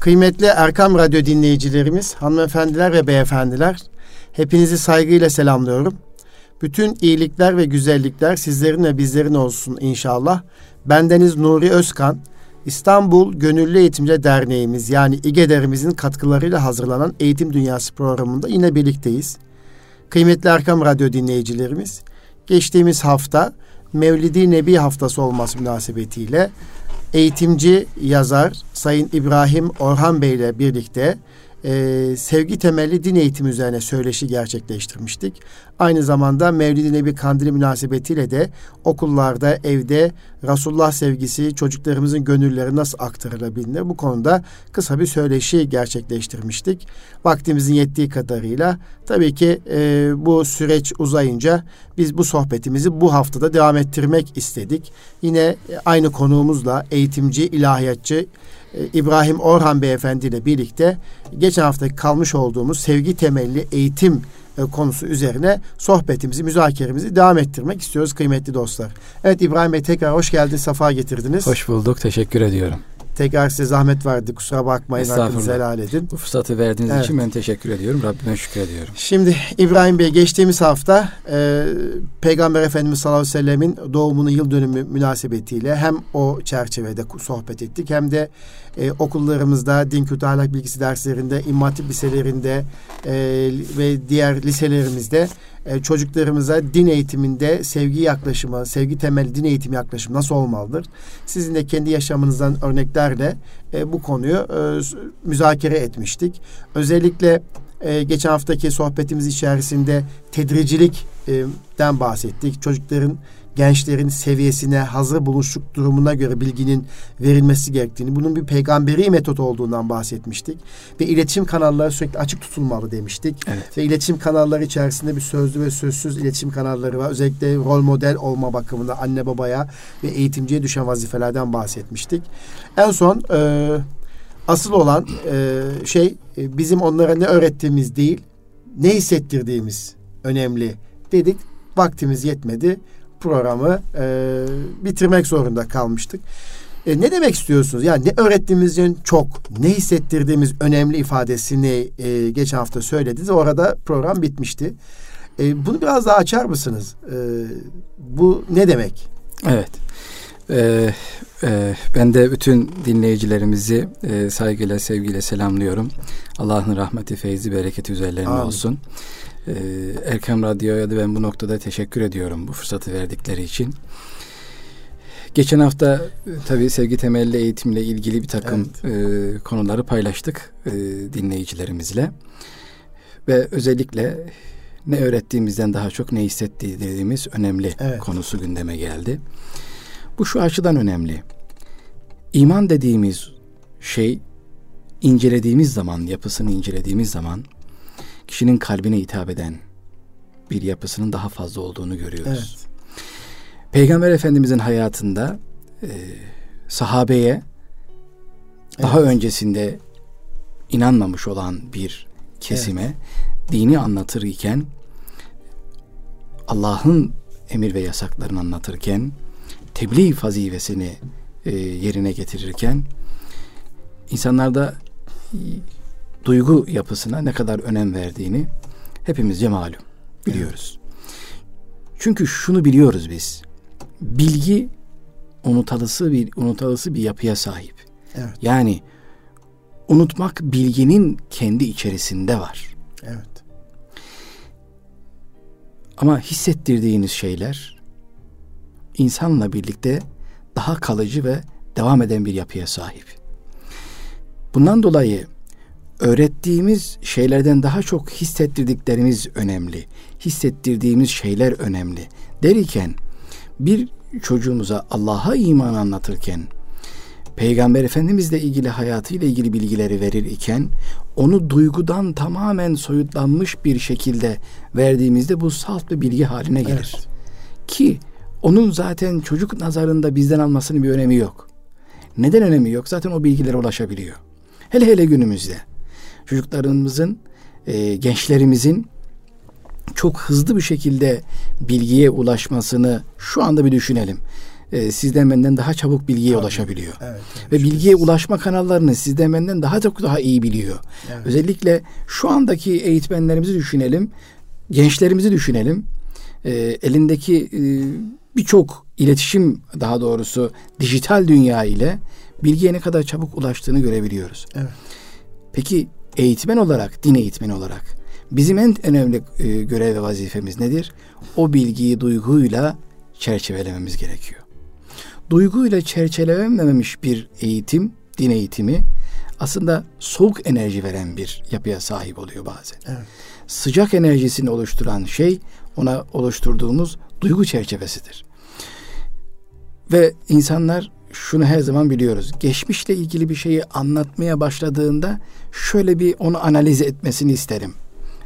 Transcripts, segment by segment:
Kıymetli Erkam Radyo dinleyicilerimiz, hanımefendiler ve beyefendiler, hepinizi saygıyla selamlıyorum. Bütün iyilikler ve güzellikler sizlerin ve bizlerin olsun inşallah. Bendeniz Nuri Özkan, İstanbul Gönüllü Eğitimci Derneğimiz yani İGEDER'imizin katkılarıyla hazırlanan Eğitim Dünyası programında yine birlikteyiz. Kıymetli Erkam Radyo dinleyicilerimiz, geçtiğimiz hafta Mevlidi Nebi Haftası olması münasebetiyle eğitimci yazar Sayın İbrahim Orhan Bey ile birlikte e, sevgi temelli din eğitimi üzerine söyleşi gerçekleştirmiştik. Aynı zamanda Mevlid-i Nebi Kandili münasebetiyle de okullarda, evde Resulullah sevgisi çocuklarımızın gönülleri nasıl aktarılabilir bu konuda kısa bir söyleşi gerçekleştirmiştik. Vaktimizin yettiği kadarıyla tabii ki e, bu süreç uzayınca biz bu sohbetimizi bu haftada devam ettirmek istedik. Yine aynı konuğumuzla eğitimci, ilahiyatçı İbrahim Orhan Beyefendi ile birlikte geçen hafta kalmış olduğumuz sevgi temelli eğitim e, konusu üzerine sohbetimizi, müzakeremizi devam ettirmek istiyoruz kıymetli dostlar. Evet İbrahim Bey tekrar hoş geldiniz, safa getirdiniz. Hoş bulduk, teşekkür ediyorum. Tekrar size zahmet verdi. Kusura bakmayın. Hakkınızı helal edin. Bu fırsatı verdiğiniz evet. için ben teşekkür ediyorum. Rabbime şükür ediyorum. Şimdi İbrahim Bey geçtiğimiz hafta e, Peygamber Efendimiz sallallahu aleyhi ve sellemin doğumunun yıl dönümü münasebetiyle hem o çerçevede sohbet ettik hem de e, okullarımızda din kültü ahlak bilgisi derslerinde, imam liselerinde e, ve diğer liselerimizde e, çocuklarımıza din eğitiminde sevgi yaklaşımı, sevgi temelli din eğitimi yaklaşımı nasıl olmalıdır? Sizin de kendi yaşamınızdan örneklerle e, bu konuyu e, müzakere etmiştik. Özellikle e, geçen haftaki sohbetimiz içerisinde tedricilikten bahsettik. Çocukların gençlerin seviyesine, hazır buluşuk durumuna göre bilginin verilmesi gerektiğini, bunun bir peygamberi metot olduğundan bahsetmiştik. Ve iletişim kanalları sürekli açık tutulmalı demiştik. Evet. Ve iletişim kanalları içerisinde bir sözlü ve sözsüz iletişim kanalları var. Özellikle rol model olma bakımında anne babaya ve eğitimciye düşen vazifelerden bahsetmiştik. En son e, asıl olan e, şey e, bizim onlara ne öğrettiğimiz değil, ne hissettirdiğimiz önemli dedik. Vaktimiz yetmedi programı e, bitirmek zorunda kalmıştık. E, ne demek istiyorsunuz? Yani ne öğrettiğimizin çok, ne hissettirdiğimiz önemli ifadesini e, geçen hafta söylediniz. Orada program bitmişti. E, bunu biraz daha açar mısınız? E, bu ne demek? Evet. Ee, e, ben de bütün dinleyicilerimizi e, saygıyla, sevgiyle selamlıyorum. Allah'ın rahmeti, feyzi, bereketi üzerlerine Amin. olsun. Ee, Erkam Radyo'ya da ben bu noktada teşekkür ediyorum bu fırsatı verdikleri için. Geçen hafta e, tabii sevgi temelli eğitimle ilgili bir takım evet. e, konuları paylaştık e, dinleyicilerimizle. Ve özellikle ne öğrettiğimizden daha çok ne hissettiğimiz önemli evet. konusu gündeme geldi. Bu şu açıdan önemli. İman dediğimiz şey incelediğimiz zaman, yapısını incelediğimiz zaman kişinin kalbine hitap eden bir yapısının daha fazla olduğunu görüyoruz. Evet. Peygamber Efendimizin hayatında e, sahabeye evet. daha öncesinde inanmamış olan bir kesime evet. dini anlatır iken Allah'ın emir ve yasaklarını anlatırken tebliğ fazifesini e, yerine getirirken insanlarda duygu yapısına ne kadar önem verdiğini hepimizce malum biliyoruz. Çünkü şunu biliyoruz biz. Bilgi unutalısı bir unutalısı bir yapıya sahip. Evet. Yani unutmak bilginin kendi içerisinde var. Evet. Ama hissettirdiğiniz şeyler insanla birlikte daha kalıcı ve devam eden bir yapıya sahip. Bundan dolayı öğrettiğimiz şeylerden daha çok hissettirdiklerimiz önemli. Hissettirdiğimiz şeyler önemli. Derken bir çocuğumuza Allah'a iman anlatırken Peygamber Efendimizle ilgili hayatıyla ilgili bilgileri verir iken onu duygudan tamamen soyutlanmış bir şekilde verdiğimizde bu salt bir bilgi haline gelir. Evet. Ki onun zaten çocuk nazarında bizden almasının bir önemi yok. Neden önemi yok? Zaten o bilgilere ulaşabiliyor. Hele hele günümüzde çocuklarımızın, e, gençlerimizin çok hızlı bir şekilde bilgiye ulaşmasını şu anda bir düşünelim. e, sizden benden daha çabuk bilgiye Tabii. ulaşabiliyor. Evet, evet, Ve bilgiye ulaşma kanallarını sizden benden daha çok daha iyi biliyor. Evet. Özellikle şu andaki eğitmenlerimizi düşünelim, gençlerimizi düşünelim. E, elindeki e, birçok iletişim daha doğrusu dijital dünya ile bilgiye ne kadar çabuk ulaştığını görebiliyoruz. Evet. Peki eğitmen olarak, din eğitmeni olarak bizim en önemli e, görev ve vazifemiz nedir? O bilgiyi duyguyla çerçevelememiz gerekiyor. Duyguyla çerçevelememiş bir eğitim, din eğitimi aslında soğuk enerji veren bir yapıya sahip oluyor bazen. Evet. Sıcak enerjisini oluşturan şey ona oluşturduğumuz duygu çerçevesidir. Ve insanlar şunu her zaman biliyoruz. Geçmişle ilgili bir şeyi anlatmaya başladığında şöyle bir onu analiz etmesini isterim.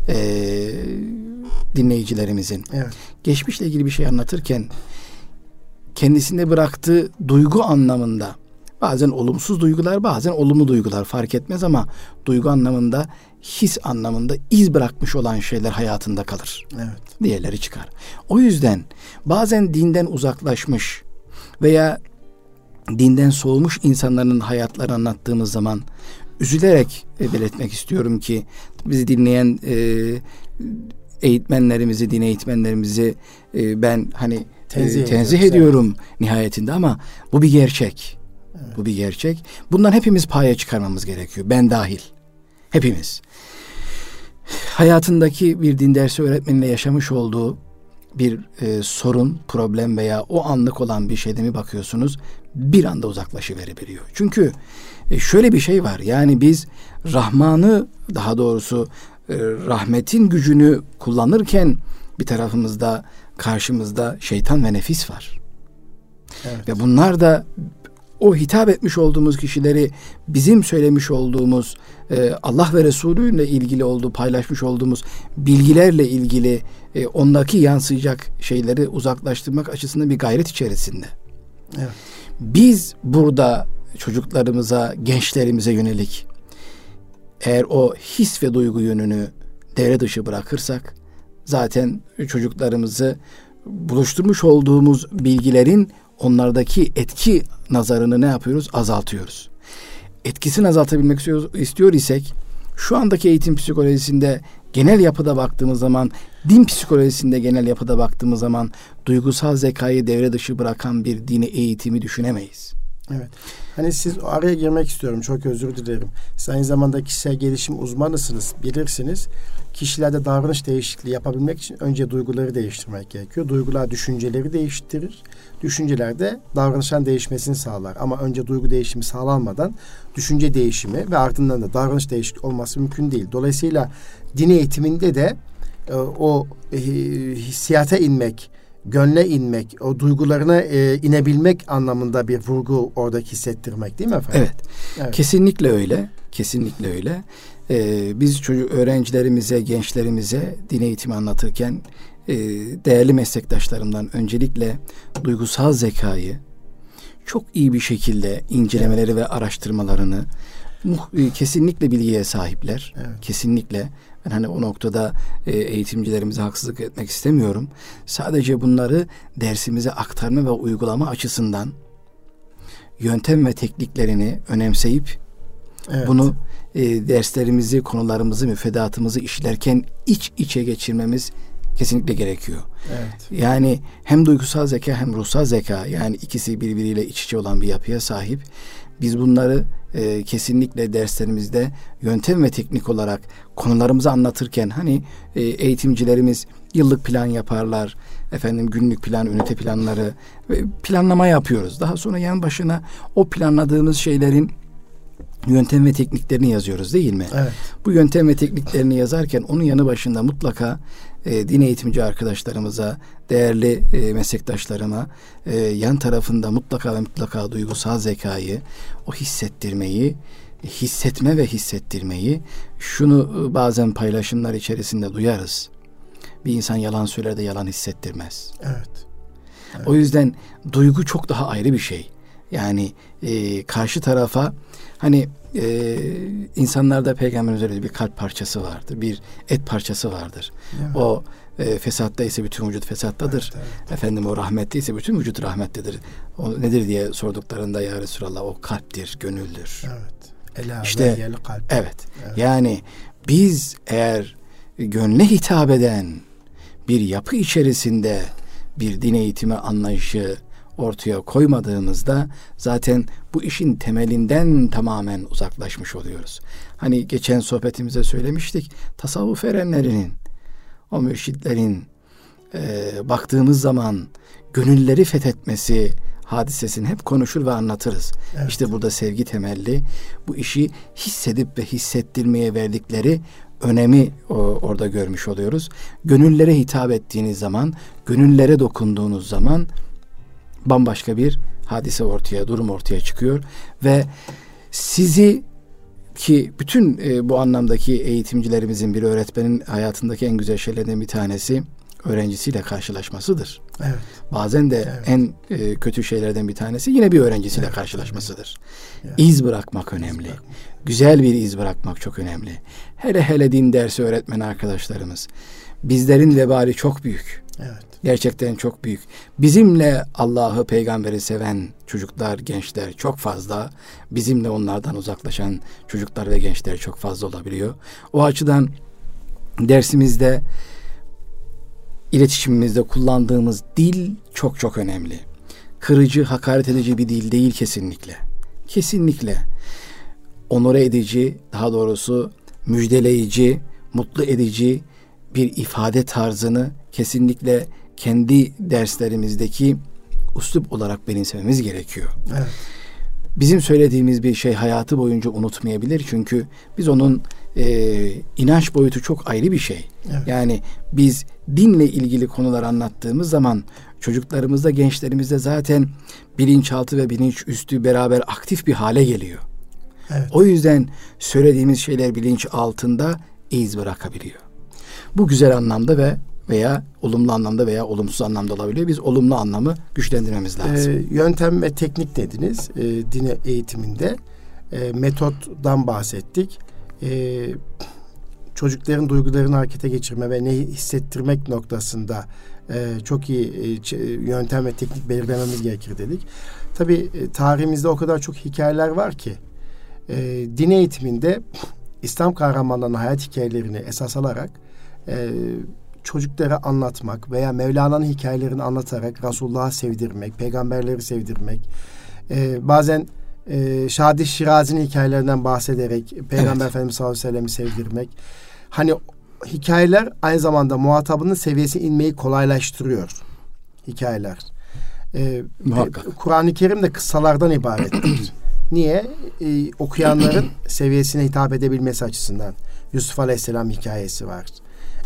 Ee, dinleyicilerimizin. Evet. Geçmişle ilgili bir şey anlatırken kendisinde bıraktığı duygu anlamında bazen olumsuz duygular bazen olumlu duygular fark etmez ama duygu anlamında his anlamında iz bırakmış olan şeyler hayatında kalır. Evet. Diğerleri çıkar. O yüzden bazen dinden uzaklaşmış veya dinden soğumuş insanların hayatlarını anlattığımız zaman üzülerek belirtmek istiyorum ki bizi dinleyen e, eğitmenlerimizi, din eğitmenlerimizi e, ben hani tenzih, e, tenzih ediyorum evet. nihayetinde ama bu bir gerçek. Evet. Bu bir gerçek. Bundan hepimiz paya çıkarmamız gerekiyor. Ben dahil. Hepimiz. Hayatındaki bir din dersi öğretmeniyle yaşamış olduğu bir e, sorun, problem veya o anlık olan bir şeyde mi bakıyorsunuz? Bir anda uzaklaşıverebiliyor. Çünkü e, şöyle bir şey var. Yani biz Rahman'ı daha doğrusu e, rahmetin gücünü kullanırken bir tarafımızda karşımızda şeytan ve nefis var. Evet. Ve bunlar da o hitap etmiş olduğumuz kişileri bizim söylemiş olduğumuz e, Allah ve Resulü ile ilgili olduğu paylaşmış olduğumuz bilgilerle ilgili e, ondaki yansıyacak şeyleri uzaklaştırmak açısından bir gayret içerisinde. Evet. Biz burada çocuklarımıza, gençlerimize yönelik eğer o his ve duygu yönünü devre dışı bırakırsak zaten çocuklarımızı buluşturmuş olduğumuz bilgilerin onlardaki etki nazarını ne yapıyoruz? Azaltıyoruz. Etkisini azaltabilmek istiyor, istiyor isek şu andaki eğitim psikolojisinde genel yapıda baktığımız zaman, din psikolojisinde genel yapıda baktığımız zaman duygusal zekayı devre dışı bırakan bir dini eğitimi düşünemeyiz. Evet. Hani siz araya girmek istiyorum. Çok özür dilerim. Siz aynı zamanda kişisel gelişim uzmanısınız. Bilirsiniz. Kişilerde davranış değişikliği yapabilmek için önce duyguları değiştirmek gerekiyor. Duygular düşünceleri değiştirir. Düşünceler de davranışların değişmesini sağlar. Ama önce duygu değişimi sağlanmadan düşünce değişimi ve ardından da davranış değişikliği olması mümkün değil. Dolayısıyla din eğitiminde de e, o e, hissiyata inmek, gönle inmek, o duygularına e, inebilmek anlamında bir vurgu oradaki hissettirmek değil mi efendim? Evet. evet. Kesinlikle öyle. Kesinlikle öyle. Ee, biz çocuk öğrencilerimize, gençlerimize din eğitimi anlatırken e, değerli meslektaşlarımdan öncelikle duygusal zekayı çok iyi bir şekilde incelemeleri evet. ve araştırmalarını e, kesinlikle bilgiye sahipler. Evet. Kesinlikle ben hani o noktada e, eğitimcilerimize haksızlık etmek istemiyorum. Sadece bunları dersimize aktarma ve uygulama açısından yöntem ve tekniklerini önemseyip evet. bunu e, derslerimizi, konularımızı, müfredatımızı işlerken iç içe geçirmemiz kesinlikle gerekiyor. Evet. Yani hem duygusal zeka hem ruhsal zeka yani ikisi birbiriyle iç içe olan bir yapıya sahip. Biz bunları e, kesinlikle derslerimizde yöntem ve teknik olarak konularımızı anlatırken hani e, eğitimcilerimiz yıllık plan yaparlar. Efendim günlük plan, ünite planları ve planlama yapıyoruz. Daha sonra yan başına o planladığımız şeylerin yöntem ve tekniklerini yazıyoruz değil mi? Evet. Bu yöntem ve tekniklerini yazarken onun yanı başında mutlaka e, din eğitimci arkadaşlarımıza, değerli e, meslektaşlarıma e, yan tarafında mutlaka ve mutlaka duygusal zekayı, o hissettirmeyi, hissetme ve hissettirmeyi şunu e, bazen paylaşımlar içerisinde duyarız. Bir insan yalan söyler de yalan hissettirmez. Evet. evet. O yüzden duygu çok daha ayrı bir şey. Yani e, karşı tarafa hani e, insanlarda peygamberin öyle bir kalp parçası vardır. Bir et parçası vardır. Evet. O e, fesatta ise bütün vücut fesattadır. Evet, evet. Efendim o rahmetli ise bütün vücut rahmettedir. O nedir diye sorduklarında ya Resulallah o kalptir, gönüldür. Evet. Ela işte kalp. Evet. evet. Yani biz eğer gönle hitap eden bir yapı içerisinde bir din eğitimi anlayışı ortaya koymadığımızda zaten bu işin temelinden tamamen uzaklaşmış oluyoruz. Hani geçen sohbetimize söylemiştik tasavvuf erenlerinin o mürşitlerin e, baktığımız zaman gönülleri fethetmesi hadisesini hep konuşur ve anlatırız. Evet. İşte burada sevgi temelli bu işi hissedip ve hissettirmeye verdikleri önemi o, orada görmüş oluyoruz. Gönüllere hitap ettiğiniz zaman, gönüllere dokunduğunuz zaman bambaşka bir hadise ortaya, durum ortaya çıkıyor ve sizi ki bütün e, bu anlamdaki eğitimcilerimizin bir öğretmenin hayatındaki en güzel şeylerden bir tanesi öğrencisiyle karşılaşmasıdır. Evet. Bazen de evet. en e, kötü şeylerden bir tanesi yine bir öğrencisiyle evet. karşılaşmasıdır. Evet. İz bırakmak önemli. İz bırakmak. Güzel bir iz bırakmak çok önemli. Hele hele din dersi öğretmen arkadaşlarımız. Bizlerin vebali çok büyük. Evet. Gerçekten çok büyük. Bizimle Allah'ı, peygamberi seven çocuklar, gençler çok fazla. Bizimle onlardan uzaklaşan çocuklar ve gençler çok fazla olabiliyor. O açıdan dersimizde, iletişimimizde kullandığımız dil çok çok önemli. Kırıcı, hakaret edici bir dil değil kesinlikle. Kesinlikle. Onore edici, daha doğrusu müjdeleyici, mutlu edici bir ifade tarzını kesinlikle kendi derslerimizdeki uslup olarak benimsememiz gerekiyor. Evet. Bizim söylediğimiz bir şey hayatı boyunca unutmayabilir çünkü biz onun e, inanç boyutu çok ayrı bir şey. Evet. Yani biz dinle ilgili konular anlattığımız zaman çocuklarımızda, gençlerimizde zaten bilinçaltı ve bilinç üstü beraber aktif bir hale geliyor. Evet. O yüzden söylediğimiz şeyler bilinç altında iz bırakabiliyor. Bu güzel anlamda ve veya olumlu anlamda veya olumsuz anlamda olabiliyor. Biz olumlu anlamı güçlendirmemiz lazım. Ee, yöntem ve teknik dediniz e, din eğitiminde. E, metotdan bahsettik. E, çocukların duygularını harekete geçirme ve ne hissettirmek noktasında e, çok iyi e, yöntem ve teknik belirlememiz gerekir dedik. Tabii e, tarihimizde o kadar çok hikayeler var ki e, din eğitiminde İslam kahramanlarının hayat hikayelerini esas alarak e, çocuklara anlatmak veya Mevlana'nın hikayelerini anlatarak Resulullah'ı sevdirmek, peygamberleri sevdirmek, e, bazen e, Şadi Şirazi'nin hikayelerinden bahsederek Peygamber evet. Efendimiz sallallahu aleyhi ve sellem'i sevdirmek. Hani hikayeler aynı zamanda muhatabının seviyesi inmeyi kolaylaştırıyor. Hikayeler. Ee, Kur'an-ı Kerim de kıssalardan ibarettir. Niye? Ee, okuyanların seviyesine hitap edebilmesi açısından. Yusuf Aleyhisselam hikayesi var.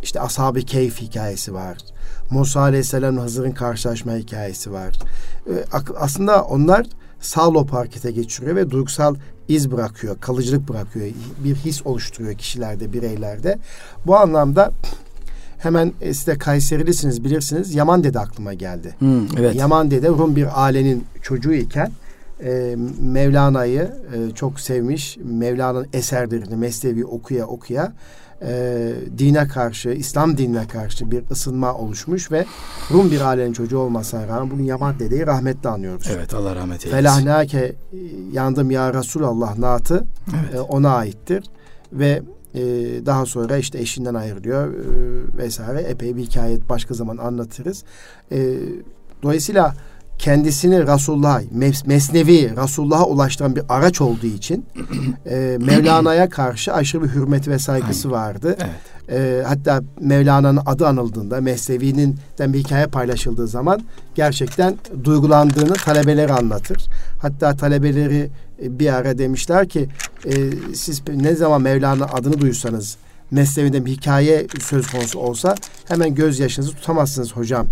İşte Ashab-ı Keyf hikayesi var. Musa Aleyhisselam Hızır'ın karşılaşma hikayesi var. Ee, aslında onlar sağlop harekete geçiriyor ve duygusal iz bırakıyor, kalıcılık bırakıyor, bir his oluşturuyor kişilerde, bireylerde. Bu anlamda hemen e, siz de Kayserilisiniz bilirsiniz. Yaman Dede aklıma geldi. Hmm, evet. Yaman Dede Rum bir ailenin çocuğu iken e, Mevlana'yı e, çok sevmiş. Mevlana'nın eserlerini Mesnevi okuya okuya e, dine karşı, İslam dinine karşı bir ısınma oluşmuş ve Rum bir ailenin çocuğu olmasına rağmen bugün Yaman dedeyi rahmetle anıyoruz. Evet Allah rahmet eylesin. Felahnake yandım ya Resulallah naatı evet. e, ona aittir ve e, daha sonra işte eşinden ayrılıyor e, vesaire epey bir hikaye başka zaman anlatırız. E, dolayısıyla kendisini Resulullah'a, Mesnevi Resulullah'a ulaştıran bir araç olduğu için e, Mevlana'ya karşı aşırı bir hürmeti ve saygısı Aynen. vardı. Evet. E, hatta Mevlana'nın adı anıldığında, Mesnevi'nin bir hikaye paylaşıldığı zaman gerçekten duygulandığını talebeleri anlatır. Hatta talebeleri e, bir ara demişler ki e, siz ne zaman Mevlana adını duysanız Mesnevi'de bir hikaye söz konusu olsa hemen gözyaşınızı tutamazsınız hocam.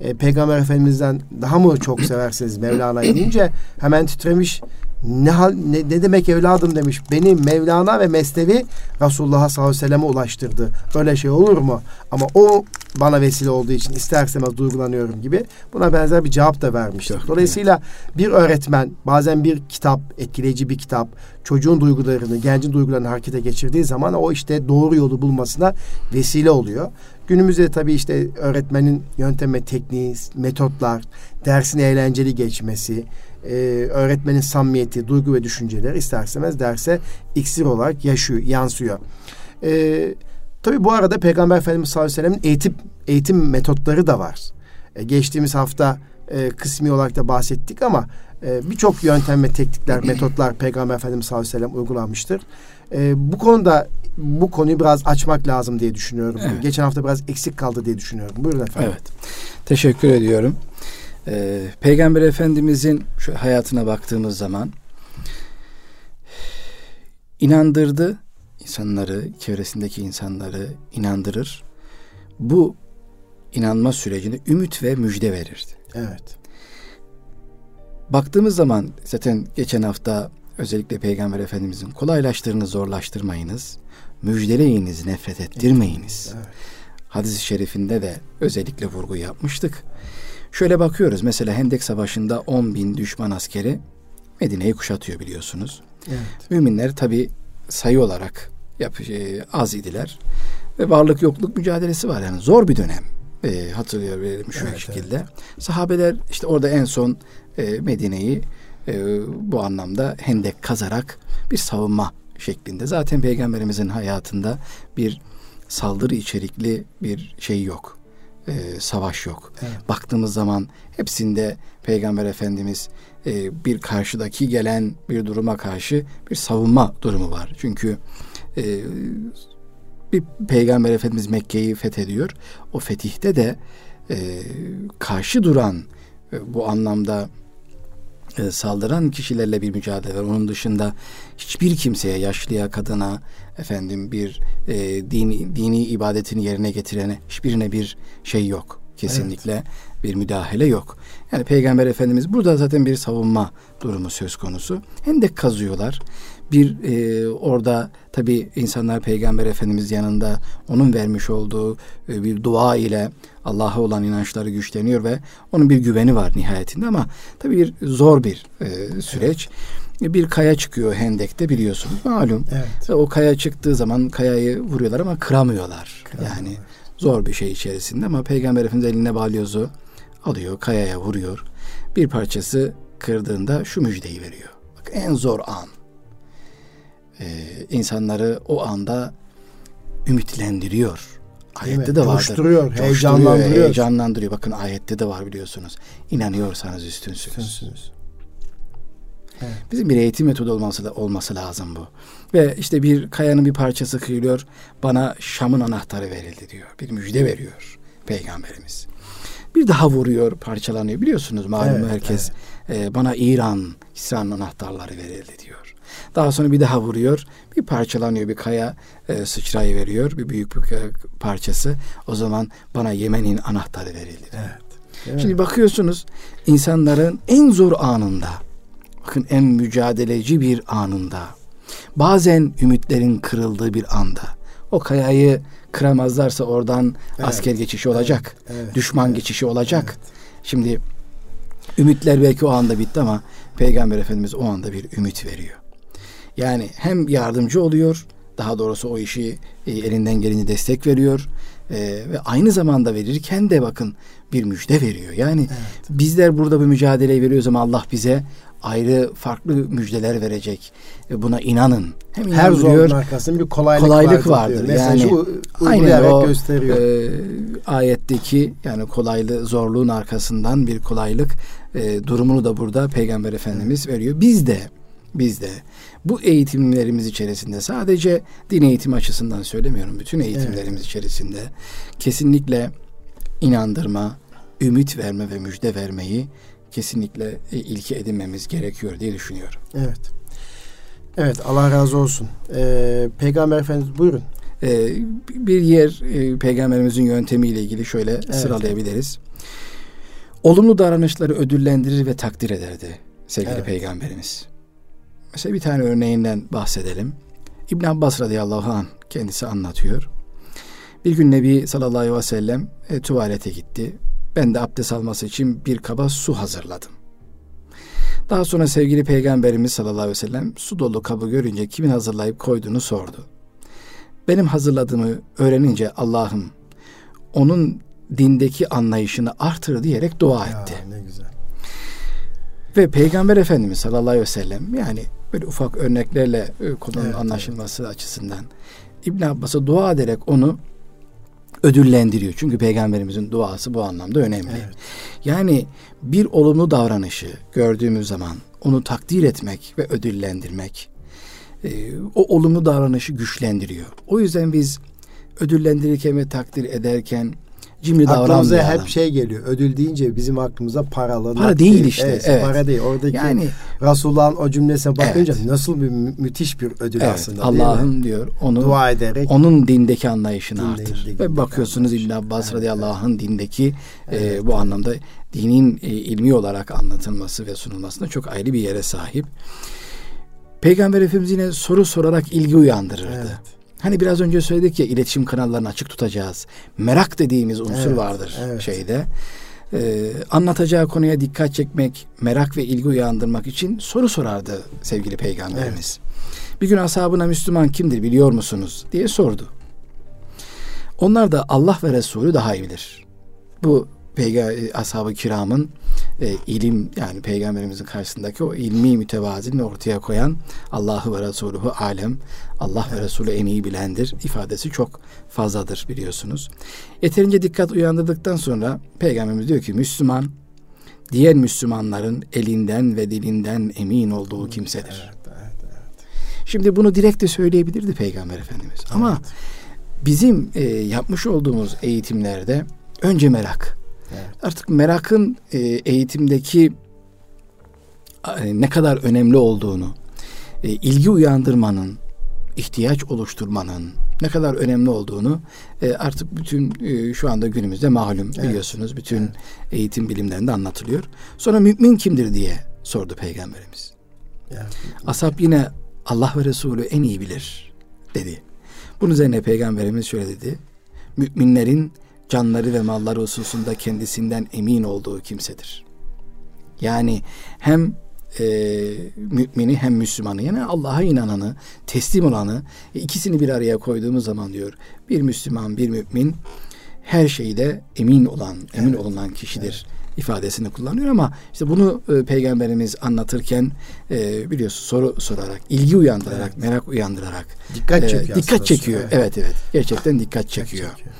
E, Peygamber Efendimiz'den daha mı çok seversiniz Mevlana'yı deyince hemen titremiş Ne, hal, ne, ne demek evladım demiş. Beni Mevlana ve Mesnevi Resulullah'a sallallahu aleyhi ve selleme ulaştırdı. Öyle şey olur mu? Ama o bana vesile olduğu için ister istemez duygulanıyorum gibi buna benzer bir cevap da vermiştir. Dolayısıyla bir öğretmen bazen bir kitap, etkileyici bir kitap çocuğun duygularını, gencin duygularını harekete geçirdiği zaman o işte doğru yolu bulmasına vesile oluyor. Günümüzde tabii işte öğretmenin yöntemi, tekniği, metotlar, dersin eğlenceli geçmesi, e, öğretmenin samimiyeti, duygu ve düşünceler isterseniz derse iksir olarak yaşıyor, yansıyor. E, tabii bu arada Peygamber Efendimiz sallallahu aleyhi ve sellem'in eğitim, eğitim metotları da var. E, geçtiğimiz hafta e, kısmi olarak da bahsettik ama e, birçok yöntem ve teknikler, metotlar Peygamber Efendimiz sallallahu aleyhi ve sellem uygulanmıştır. E, bu konuda bu konuyu biraz açmak lazım diye düşünüyorum. Evet. Geçen hafta biraz eksik kaldı diye düşünüyorum. Buyurun efendim. Evet. Teşekkür ediyorum. Ee, Peygamber Efendimizin şu hayatına baktığımız zaman inandırdı insanları, çevresindeki insanları inandırır. Bu inanma sürecinde ümit ve müjde verirdi. Evet. Baktığımız zaman zaten geçen hafta özellikle Peygamber Efendimizin kolaylaştırını zorlaştırmayınız, müjdeleyiniz, nefret ettirmeyiniz. Evet. Hadis-i şerifinde de özellikle vurgu yapmıştık. Şöyle bakıyoruz mesela Hendek Savaşı'nda 10 bin düşman askeri Medine'yi kuşatıyor biliyorsunuz. Evet. Müminler tabi sayı olarak yap, e, az idiler ve varlık yokluk mücadelesi var yani zor bir dönem e, hatırlıyor verelim şu evet, şekilde. Evet. Sahabeler işte orada en son e, Medine'yi e, bu anlamda hendek kazarak bir savunma şeklinde. Zaten peygamberimizin hayatında bir saldırı içerikli bir şey yok. E, savaş yok. Evet. Baktığımız zaman hepsinde Peygamber Efendimiz e, bir karşıdaki gelen bir duruma karşı bir savunma durumu var. Çünkü e, bir Peygamber Efendimiz Mekke'yi fethediyor. O fetihte de e, karşı duran e, bu anlamda e, saldıran kişilerle bir mücadele var. Onun dışında hiçbir kimseye, yaşlıya, kadına, efendim bir e, dini, dini ibadetini yerine getirene hiçbirine bir şey yok. Kesinlikle evet. bir müdahale yok. Yani Peygamber Efendimiz burada zaten bir savunma durumu söz konusu. Hem de kazıyorlar bir e, orada tabi insanlar Peygamber Efendimiz yanında onun vermiş olduğu e, bir dua ile Allah'a olan inançları güçleniyor ve onun bir güveni var nihayetinde ama tabi bir zor bir e, süreç. Evet. Bir kaya çıkıyor Hendek'te biliyorsunuz malum. Evet. O kaya çıktığı zaman kayayı vuruyorlar ama kıramıyorlar. Kıramıyorlar. Yani zor bir şey içerisinde ama Peygamber Efendimiz eline balyozu alıyor, kayaya vuruyor. Bir parçası kırdığında şu müjdeyi veriyor. Bak en zor an e, insanları o anda ümitlendiriyor. Ayette de vardır. Coşturuyor, heyecanlandırıyor. Heyecanlandırıyor. Bakın ayette de var biliyorsunuz. İnanıyorsanız üstünsünüz. üstünsünüz. Evet. Bizim bir eğitim metodu olması da olması lazım bu. Ve işte bir kayanın bir parçası kıyılıyor. Bana Şam'ın anahtarı verildi diyor. Bir müjde veriyor peygamberimiz. Bir daha vuruyor, parçalanıyor. Biliyorsunuz malum evet, herkes evet. E, bana İran, İsrail'in anahtarları verildi diyor. Daha sonra bir daha vuruyor. Bir parçalanıyor bir kaya e, sıçrayı veriyor. Bir büyük bir parçası. O zaman bana Yemen'in anahtarı verildi. Evet. Evet. Şimdi bakıyorsunuz insanların en zor anında bakın en mücadeleci bir anında bazen ümitlerin kırıldığı bir anda o kayayı kıramazlarsa oradan evet. asker geçişi olacak. Evet. Evet. Düşman evet. geçişi olacak. Evet. Şimdi ümitler belki o anda bitti ama Peygamber Efendimiz o anda bir ümit veriyor. Yani hem yardımcı oluyor, daha doğrusu o işi e, elinden gelince destek veriyor e, ve aynı zamanda verirken de bakın bir müjde veriyor. Yani evet. bizler burada bu mücadeleyi veriyoruz ama Allah bize ayrı farklı müjdeler verecek. E, buna inanın. Hem Her zorun arkasında bir kolaylık, kolaylık vardır. vardır. Yani aynen o gösteriyor. E, ayetteki yani kolaylı zorluğun arkasından bir kolaylık e, durumunu da burada Peygamber Efendimiz veriyor. Biz de biz de bu eğitimlerimiz içerisinde sadece din eğitimi açısından söylemiyorum. Bütün eğitimlerimiz evet. içerisinde kesinlikle inandırma, ümit verme ve müjde vermeyi kesinlikle e, ilke edinmemiz gerekiyor diye düşünüyorum. Evet. Evet Allah razı olsun. Ee, Peygamber Efendimiz buyurun. Ee, bir yer e, peygamberimizin yöntemiyle ilgili şöyle evet. sıralayabiliriz. Olumlu davranışları ödüllendirir ve takdir ederdi sevgili evet. peygamberimiz. mesela bir tane örneğinden bahsedelim. İbn Abbas radıyallahu anh kendisi anlatıyor. Bir gün Nebi sallallahu aleyhi ve sellem e, tuvalete gitti. Ben de abdest alması için bir kaba su hazırladım. Daha sonra sevgili Peygamberimiz sallallahu aleyhi ve sellem su dolu kabı görünce kimin hazırlayıp koyduğunu sordu. Benim hazırladığımı öğrenince Allah'ım onun dindeki anlayışını artır diyerek dua ya, etti. Ne güzel. Ve Peygamber Efendimiz sallallahu aleyhi ve sellem yani böyle ufak örneklerle e, konunun evet, anlaşılması evet. açısından İbn Abbas'a dua ederek onu ödüllendiriyor. Çünkü peygamberimizin duası bu anlamda önemli. Evet. Yani bir olumlu davranışı gördüğümüz zaman onu takdir etmek ve ödüllendirmek e, o olumlu davranışı güçlendiriyor. O yüzden biz ödüllendirirken ve takdir ederken cimri Aklımıza hep şey geliyor. Ödül deyince bizim aklımıza paralı. Para değil, değil işte. Evet, evet. Para değil. Oradaki yani, Resulullah'ın o cümlesine bakınca evet. nasıl bir mü- müthiş bir ödül evet, aslında. Allah'ım diyor onu dua ederek onun dindeki anlayışını dinde, artır. Dinde, Ve bakıyorsunuz İbn Abbas evet, radıyallahu evet. dindeki e, evet. e, bu anlamda dinin e, ilmi olarak anlatılması ve sunulmasında çok ayrı bir yere sahip. Peygamber Efendimiz yine soru sorarak ilgi uyandırırdı. Evet. Hani biraz önce söyledik ya iletişim kanallarını açık tutacağız. Merak dediğimiz unsur evet, vardır evet. şeyde. Ee, anlatacağı konuya dikkat çekmek, merak ve ilgi uyandırmak için soru sorardı sevgili peygamberimiz. Evet. Bir gün ashabına Müslüman kimdir biliyor musunuz diye sordu. Onlar da Allah ve Resulü daha iyi bilir. Bu peygamber ashab-ı kiramın e, ilim yani peygamberimizin karşısındaki o ilmi mütevazini ortaya koyan Allah'ı ve Resuluhu alem Allah ve Resulü en iyi bilendir ifadesi çok fazladır biliyorsunuz. Yeterince dikkat uyandırdıktan sonra peygamberimiz diyor ki Müslüman diğer Müslümanların elinden ve dilinden emin olduğu kimsedir. Evet, evet, evet. Şimdi bunu direkt de söyleyebilirdi Peygamber Efendimiz. Ama bizim e, yapmış olduğumuz eğitimlerde önce merak, Evet. Artık merakın e, eğitimdeki e, ne kadar önemli olduğunu, e, ilgi uyandırmanın, ihtiyaç oluşturmanın ne kadar önemli olduğunu e, artık bütün e, şu anda günümüzde malum evet. biliyorsunuz. Bütün evet. eğitim bilimlerinde anlatılıyor. Sonra mümin kimdir diye sordu peygamberimiz. Evet. Asap yine Allah ve Resulü en iyi bilir dedi. Bunun üzerine peygamberimiz şöyle dedi. Müminlerin canları ve malları hususunda kendisinden emin olduğu kimsedir. Yani hem e, mümini hem Müslümanı yani Allah'a inananı, teslim olanı ikisini bir araya koyduğumuz zaman diyor bir Müslüman, bir mümin her şeyde emin olan, emin evet. olunan kişidir. Evet ifadesini kullanıyor ama işte bunu e, peygamberimiz anlatırken e, biliyorsun soru sorarak, ilgi uyandırarak, evet. merak uyandırarak dikkat çekiyor. E, dikkat çekiyor. Evet. evet evet. Gerçekten dikkat çekiyor. Dikkat çekiyor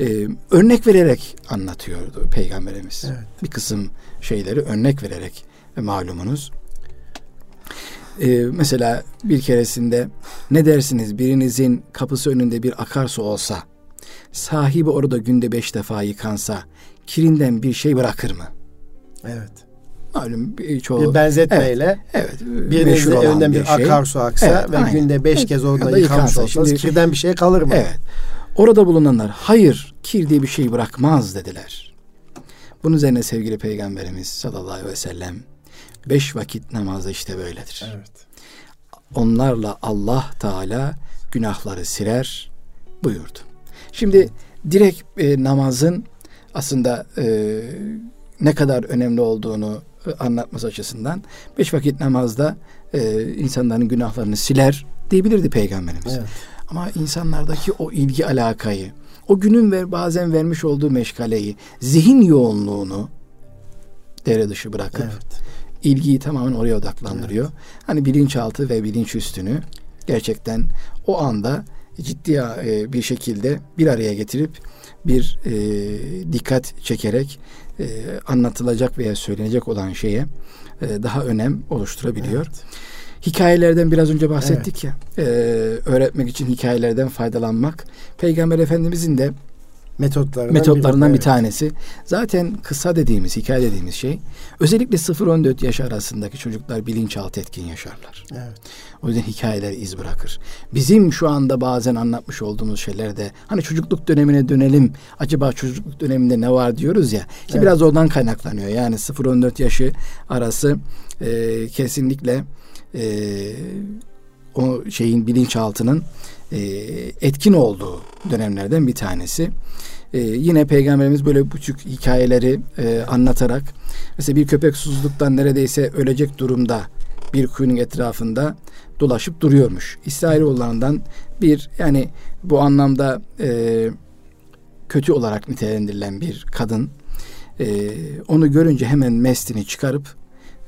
e, örnek vererek anlatıyordu Peygamberimiz. Evet. Bir kısım şeyleri örnek vererek e, malumunuz. E, mesela bir keresinde ne dersiniz birinizin kapısı önünde bir akarsu olsa sahibi orada günde beş defa yıkansa kirinden bir şey bırakır mı? Evet. Malum çoğu bir benzetmeyle evet, evet birinizin önünden bir, bir şey. akarsu aksa evet, ve aynen. günde beş kez orada yıkansa olsanız kirden bir şey kalır mı? Evet. Orada bulunanlar hayır kir diye bir şey bırakmaz dediler. Bunun üzerine sevgili Peygamberimiz sallallahu aleyhi ve sellem beş vakit namazı işte böyledir. Evet. Onlarla Allah Teala günahları siler buyurdu. Şimdi direkt e, namazın aslında e, ne kadar önemli olduğunu e, anlatması açısından beş vakit namazda e, insanların günahlarını siler diyebilirdi Peygamberimiz. Evet. Ama insanlardaki o ilgi alakayı, o günün ve bazen vermiş olduğu meşgaleyi, zihin yoğunluğunu devre dışı bırakıp evet. ilgiyi tamamen oraya odaklandırıyor. Evet. Hani bilinçaltı ve bilinç üstünü gerçekten o anda ciddi e, bir şekilde bir araya getirip bir e, dikkat çekerek e, anlatılacak veya söylenecek olan şeye e, daha önem oluşturabiliyor. Evet hikayelerden biraz önce bahsettik evet. ya. E, öğretmek için hikayelerden faydalanmak. Peygamber Efendimizin de metotlarından, metotlarından bir, bir tanesi. Zaten kısa dediğimiz, hikaye dediğimiz şey özellikle 0-14 yaş arasındaki çocuklar bilinçaltı etkin yaşarlar. Evet. O yüzden hikayeler iz bırakır. Bizim şu anda bazen anlatmış olduğumuz şeylerde hani çocukluk dönemine dönelim. Acaba çocukluk döneminde ne var diyoruz ya. İşte evet. biraz oradan kaynaklanıyor. Yani 0-14 yaşı arası e, kesinlikle e, o şeyin bilinçaltının e, etkin olduğu dönemlerden bir tanesi. E, yine peygamberimiz böyle buçuk hikayeleri e, anlatarak mesela bir köpek susuzluktan neredeyse ölecek durumda bir kuyunun etrafında dolaşıp duruyormuş. İsrailoğullarından bir yani bu anlamda e, kötü olarak nitelendirilen bir kadın e, onu görünce hemen mestini çıkarıp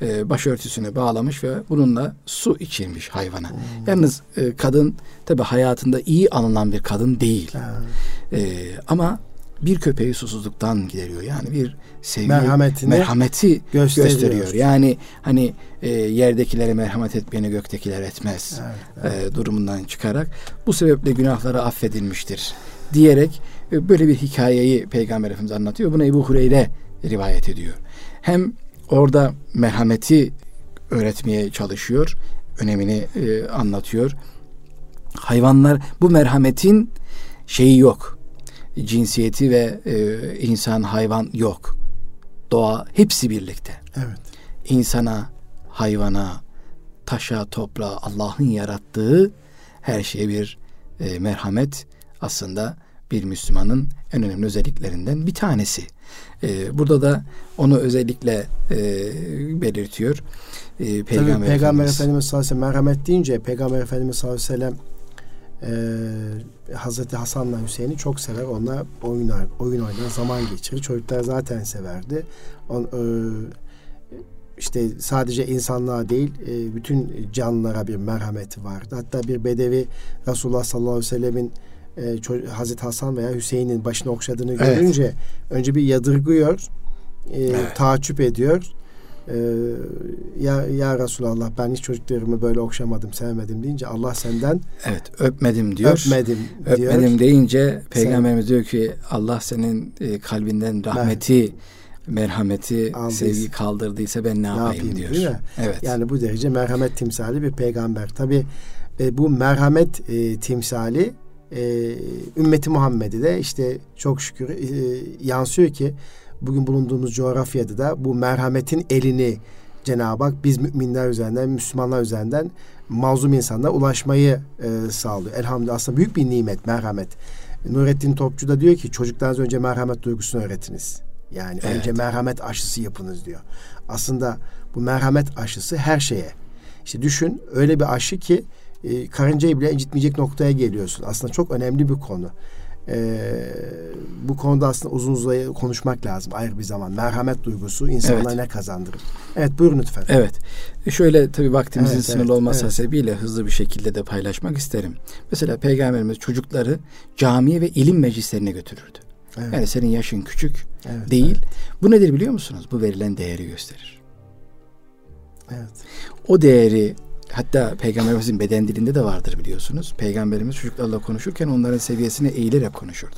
e, başörtüsüne bağlamış ve bununla su içirmiş hayvana. Hmm. Yalnız e, kadın tabi hayatında iyi anılan bir kadın değil. E, ama bir köpeği susuzluktan gideriyor. Yani bir sevgi, Merhametini merhameti gösteriyor. gösteriyor. Yani hani e, yerdekilere merhamet etmeyeni göktekiler etmez evet, evet. E, durumundan çıkarak bu sebeple günahları affedilmiştir diyerek e, böyle bir hikayeyi Peygamber Efendimiz anlatıyor. Bunu Ebu Hureyre rivayet ediyor. Hem orada merhameti öğretmeye çalışıyor, önemini e, anlatıyor. Hayvanlar bu merhametin şeyi yok. Cinsiyeti ve e, insan hayvan yok. Doğa hepsi birlikte. Evet. İnsana, hayvana, taşa, toprağa Allah'ın yarattığı her şeye bir e, merhamet aslında bir Müslümanın en önemli özelliklerinden bir tanesi. E, burada da onu özellikle e, belirtiyor. E, Peygamber, Tabii, Peygamber Efendimiz. Efendimiz sallallahu aleyhi ve sellem merhamet deyince Peygamber Efendimiz sallallahu aleyhi ve sellem e, Hazreti Hasan'la Hüseyin'i çok sever. Onlar oyun, oyun oynar, zaman geçirir. Çocuklar zaten severdi. On, e, işte sadece insanlığa değil e, bütün canlılara bir merhameti vardı. Hatta bir bedevi Resulullah sallallahu aleyhi ve sellemin e, Hazreti Hasan veya Hüseyin'in başını okşadığını evet. görünce önce bir yadırgıyor, e, evet. taaccüp ediyor. E, ya ya Resulallah ben hiç çocuklarımı böyle okşamadım, sevmedim deyince Allah senden Evet, öpmedim diyor. Öpmedim diyor. Öpmedim deyince peygamberimiz Sen, diyor ki Allah senin e, kalbinden rahmeti evet merhameti, Aldıysa, sevgi kaldırdıysa ben ne, ne yapayım, yapayım diyor. Değil mi? Evet. Yani bu derece merhamet timsali bir peygamber. Tabi e, bu merhamet e, timsali e, ümmeti Muhammed'e de işte çok şükür e, yansıyor ki bugün bulunduğumuz coğrafyada da bu merhametin elini Cenab-ı Hak biz müminler üzerinden, Müslümanlar üzerinden mazlum insanlara ulaşmayı e, sağlıyor. Elhamdülillah aslında büyük bir nimet, merhamet. Nurettin Topçu da diyor ki çocuklarınız önce merhamet duygusunu öğretiniz. Yani evet. önce merhamet aşısı yapınız diyor. Aslında bu merhamet aşısı her şeye. İşte düşün öyle bir aşı ki e, karıncayı bile incitmeyecek noktaya geliyorsun. Aslında çok önemli bir konu. E, bu konuda aslında uzun uzun konuşmak lazım ayrı bir zaman. Merhamet duygusu insanlara evet. ne kazandırır? Evet buyurun lütfen. Evet. E, şöyle tabii vaktimizin evet, sınırlı evet, olması evet. sebebiyle hızlı bir şekilde de paylaşmak isterim. Mesela Peygamberimiz çocukları camiye ve ilim meclislerine götürürdü. Evet. Yani senin yaşın küçük evet, değil. Evet. Bu nedir biliyor musunuz? Bu verilen değeri gösterir. Evet. O değeri Hatta Peygamberimizin beden dilinde de vardır biliyorsunuz. Peygamberimiz çocuklarla konuşurken onların seviyesine eğilerek konuşurdu.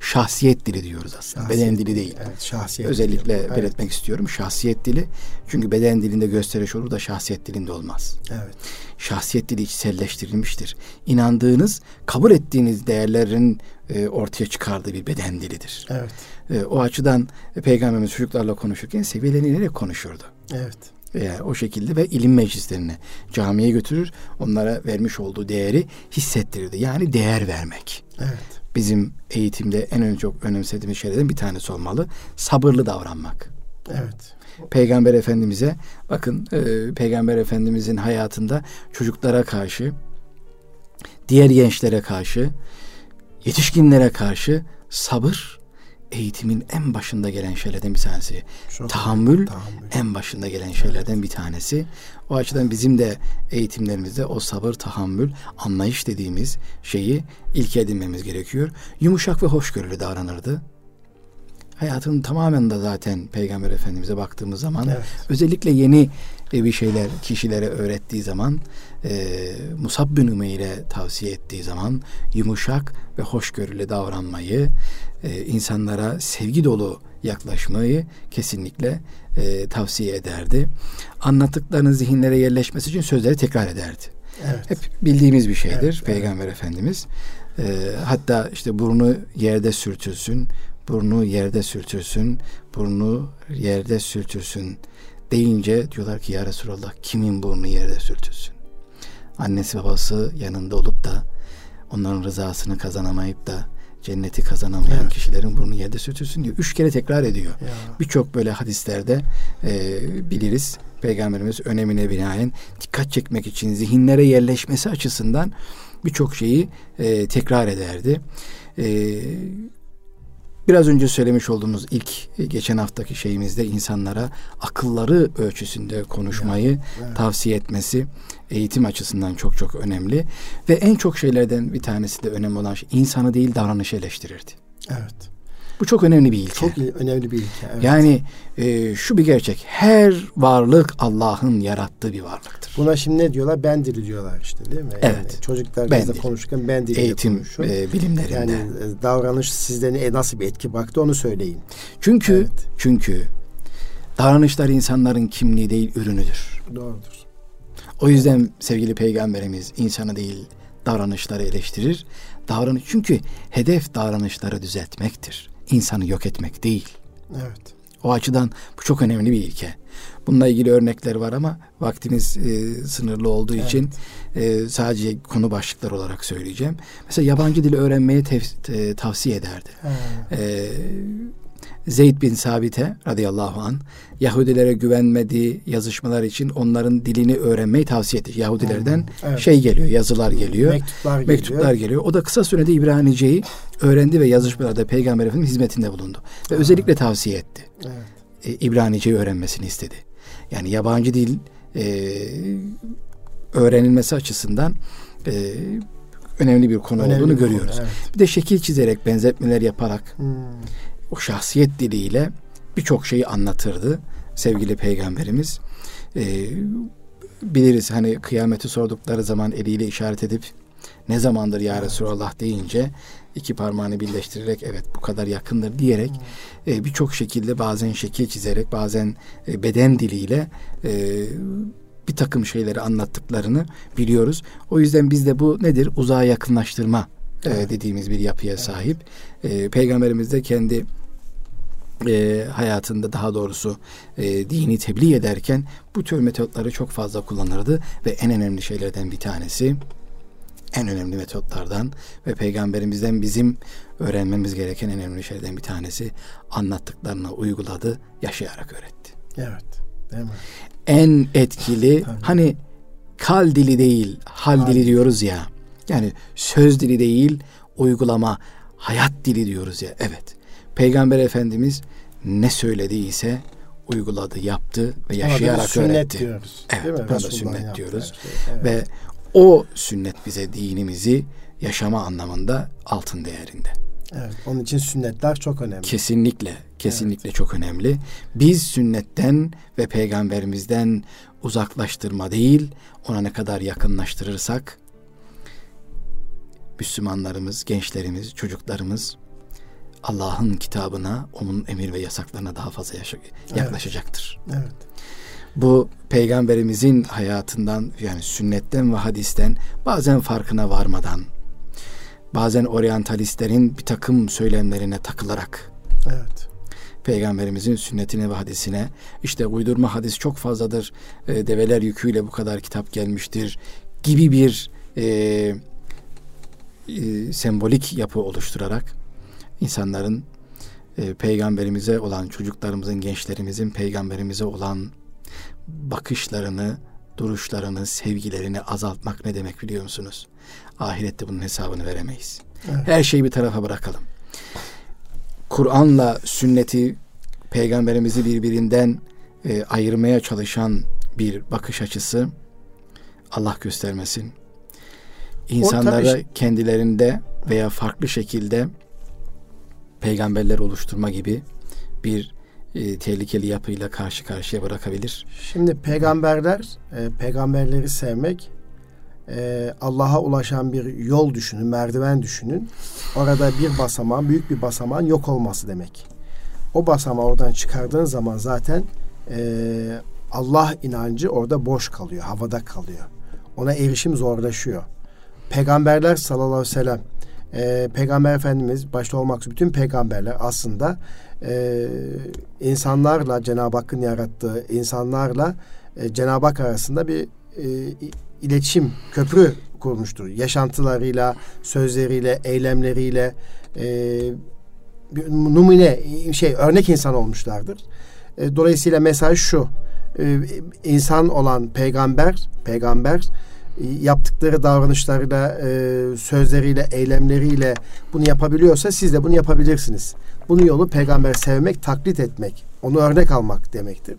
Şahsiyet dili diyoruz aslında. Şahsiyet, beden dili değil. Evet, şahsiyet Özellikle dili. belirtmek evet. istiyorum. Şahsiyet dili. Çünkü beden dilinde gösteriş olur da şahsiyet dilinde olmaz. Evet. Şahsiyet dili içselleştirilmiştir. İnandığınız, kabul ettiğiniz değerlerin e, ortaya çıkardığı bir beden dilidir. Evet. E, o açıdan e, Peygamberimiz çocuklarla konuşurken seviyelenilerek konuşurdu. Evet e, o şekilde ve ilim meclislerine camiye götürür. Onlara vermiş olduğu değeri hissettirirdi. Yani değer vermek. Evet. Bizim eğitimde en çok önemsediğimiz şeylerden bir tanesi olmalı. Sabırlı davranmak. Evet. Peygamber Efendimiz'e bakın e, Peygamber Efendimiz'in hayatında çocuklara karşı diğer gençlere karşı yetişkinlere karşı sabır eğitimin en başında gelen şeylerden bir tanesi. Çok tahammül, tahammül en başında gelen şeylerden evet. bir tanesi. O açıdan bizim de eğitimlerimizde o sabır, tahammül, anlayış dediğimiz şeyi ilk edinmemiz gerekiyor. Yumuşak ve hoşgörülü davranırdı. Hayatının tamamen de zaten Peygamber Efendimiz'e baktığımız zaman evet. özellikle yeni bir şeyler kişilere öğrettiği zaman e, Musab bin Umeyr'e tavsiye ettiği zaman yumuşak ve hoşgörülü davranmayı e, insanlara sevgi dolu yaklaşmayı kesinlikle e, tavsiye ederdi. Anlattıklarının zihinlere yerleşmesi için sözleri tekrar ederdi. Evet. Hep bildiğimiz bir şeydir evet, Peygamber evet. Efendimiz. E, hatta işte burnu yerde sürtülsün, burnu yerde sürtülsün, burnu yerde sürtülsün deyince diyorlar ki ya Resulallah kimin burnu yerde sürtülsün? Annesi babası yanında olup da onların rızasını kazanamayıp da cenneti kazanamayan evet. kişilerin burnu yerde sürtülsün diyor. Üç kere tekrar ediyor. Birçok böyle hadislerde e, biliriz. Peygamberimiz önemine binaen dikkat çekmek için zihinlere yerleşmesi açısından birçok şeyi e, tekrar ederdi. E, biraz önce söylemiş olduğumuz ilk e, geçen haftaki şeyimizde insanlara akılları ölçüsünde konuşmayı evet, evet. tavsiye etmesi eğitim açısından çok çok önemli ve en çok şeylerden bir tanesi de önemli olan şey insanı değil davranışı eleştirirdi. Evet. Bu çok önemli bir ilke. Çok önemli bir ilke. Evet. Yani e, şu bir gerçek. Her varlık Allah'ın yarattığı bir varlıktır. Buna şimdi ne diyorlar? Ben dili diyorlar işte değil mi? Yani evet. Çocuklar ben dili. konuşurken ben dili Eğitim konuşun. e, bilimlerinde. Yani e, davranış sizden nasıl bir etki baktı onu söyleyin. Çünkü evet. çünkü davranışlar insanların kimliği değil ürünüdür. Doğrudur. O yüzden sevgili peygamberimiz insanı değil davranışları eleştirir. Davranış çünkü hedef davranışları düzeltmektir insanı yok etmek değil. Evet. O açıdan bu çok önemli bir ilke. Bununla ilgili örnekler var ama vaktimiz e, sınırlı olduğu evet. için e, sadece konu başlıklar olarak söyleyeceğim. Mesela yabancı dil öğrenmeyi tef, e, tavsiye ederdi. E, Zeyd bin Sabit'e radıyallahu an Yahudilere güvenmediği yazışmalar için onların dilini öğrenmeyi tavsiye etti. Yahudilerden hmm, evet. şey geliyor, yazılar geliyor. Mektuplar, mektuplar geliyor. geliyor. O da kısa sürede İbranice'yi öğrendi ve yazışmalarda Peygamber Efendimiz hizmetinde bulundu. Ve ha. özellikle tavsiye etti. Evet. E, İbranice'yi öğrenmesini istedi. Yani yabancı dil e, öğrenilmesi açısından e, önemli bir konu önemli olduğunu bir görüyoruz. Konu, evet. Bir de şekil çizerek, benzetmeler yaparak hmm o şahsiyet diliyle birçok şeyi anlatırdı sevgili peygamberimiz. Ee, biliriz hani kıyameti sordukları zaman eliyle işaret edip ne zamandır ya Resulallah deyince iki parmağını birleştirerek evet bu kadar yakındır diyerek e, birçok şekilde bazen şekil çizerek bazen e, beden diliyle e, bir takım şeyleri anlattıklarını biliyoruz. O yüzden bizde bu nedir? Uzağa yakınlaştırma e, dediğimiz bir yapıya sahip. E, Peygamberimiz de kendi e, hayatında daha doğrusu e, dini tebliğ ederken bu tür metotları çok fazla kullanırdı ve en önemli şeylerden bir tanesi en önemli metotlardan ve peygamberimizden bizim öğrenmemiz gereken en önemli şeylerden bir tanesi anlattıklarını uyguladı, yaşayarak öğretti. Evet. Değil mi? En etkili Tabii. hani kal dili değil, hal, hal dili diyoruz ya. Yani söz dili değil, uygulama, hayat dili diyoruz ya. Evet. Peygamber Efendimiz ne söylediyse uyguladı, yaptı ve yaşayarak sünnet öğretti. Diyoruz, evet, buna da sünnet diyoruz. Şey, evet. Ve o sünnet bize dinimizi yaşama anlamında altın değerinde. Evet, onun için sünnetler çok önemli. Kesinlikle, kesinlikle evet. çok önemli. Biz sünnetten ve peygamberimizden uzaklaştırma değil, ona ne kadar yakınlaştırırsak Müslümanlarımız, gençlerimiz, çocuklarımız Allah'ın kitabına, onun emir ve yasaklarına daha fazla yaklaşacaktır. Evet. evet. Bu peygamberimizin hayatından yani sünnetten ve hadisten bazen farkına varmadan bazen oryantalistlerin bir takım söylemlerine takılarak evet. peygamberimizin sünnetine ve hadisine işte uydurma hadis çok fazladır e, develer yüküyle bu kadar kitap gelmiştir gibi bir e, e, sembolik yapı oluşturarak insanların e, peygamberimize olan çocuklarımızın, gençlerimizin peygamberimize olan bakışlarını, duruşlarını, sevgilerini azaltmak ne demek biliyor musunuz? Ahirette bunun hesabını veremeyiz. Evet. Her şeyi bir tarafa bırakalım. Kur'an'la sünneti peygamberimizi birbirinden e, ayırmaya çalışan bir bakış açısı Allah göstermesin. İnsanlara kendilerinde veya farklı şekilde peygamberler oluşturma gibi bir e, tehlikeli yapıyla karşı karşıya bırakabilir. Şimdi peygamberler, e, peygamberleri sevmek, e, Allah'a ulaşan bir yol düşünün, merdiven düşünün. Orada bir basamağın, büyük bir basamağın yok olması demek. O basamağı oradan çıkardığın zaman zaten e, Allah inancı orada boş kalıyor, havada kalıyor. Ona erişim zorlaşıyor. Peygamberler sallallahu aleyhi ve sellem e, Peygamber Efendimiz başta olmak üzere bütün peygamberler aslında e, insanlarla Cenab-ı Hakk'ın yarattığı insanlarla e, Cenab-ı Hak arasında bir e, iletişim köprü kurmuştur. Yaşantılarıyla, sözleriyle, eylemleriyle e, bir numune şey örnek insan olmuşlardır. E, dolayısıyla mesaj şu. E, insan olan peygamber, peygamber yaptıkları davranışlarıyla, e, sözleriyle, eylemleriyle bunu yapabiliyorsa siz de bunu yapabilirsiniz. Bunun yolu peygamber sevmek, taklit etmek, onu örnek almak demektir.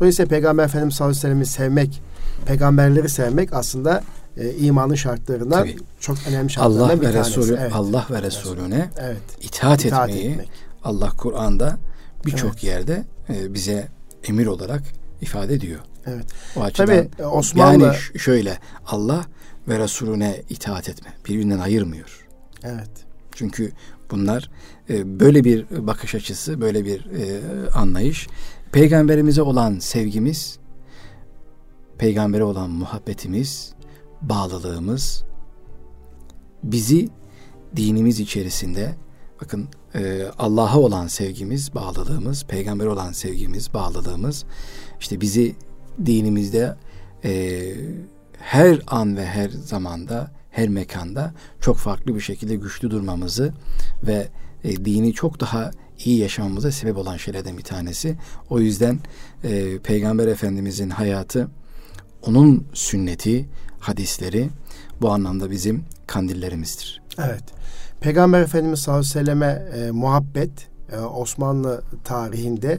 Dolayısıyla Peygamber Efendimiz sallallahu aleyhi ve sellem'i sevmek, peygamberleri sevmek aslında e, imanın şartlarından Tabii. çok önemli şartlarından Allah bir ve tanesi. Resulü, evet. Allah ve Resulüne evet. itaat, itaat etmeyi etmek. Allah Kur'an'da birçok evet. yerde e, bize emir olarak ifade ediyor. Evet. O açıdan Tabii e, Osmanlı yani şöyle Allah ve Resulüne itaat etme birbirinden ayırmıyor. Evet. Çünkü bunlar e, böyle bir bakış açısı, böyle bir e, anlayış peygamberimize olan sevgimiz, peygambere olan muhabbetimiz, bağlılığımız bizi dinimiz içerisinde bakın e, Allah'a olan sevgimiz, bağlılığımız, peygambere olan sevgimiz, bağlılığımız işte bizi dinimizde e, her an ve her zamanda, her mekanda çok farklı bir şekilde güçlü durmamızı ve e, dini çok daha iyi yaşamamıza sebep olan şeylerden bir tanesi. O yüzden e, Peygamber Efendimizin hayatı, onun sünneti, hadisleri bu anlamda bizim kandillerimizdir. Evet. Peygamber Efendimiz sallallahu aleyhi ve selleme e, muhabbet e, Osmanlı tarihinde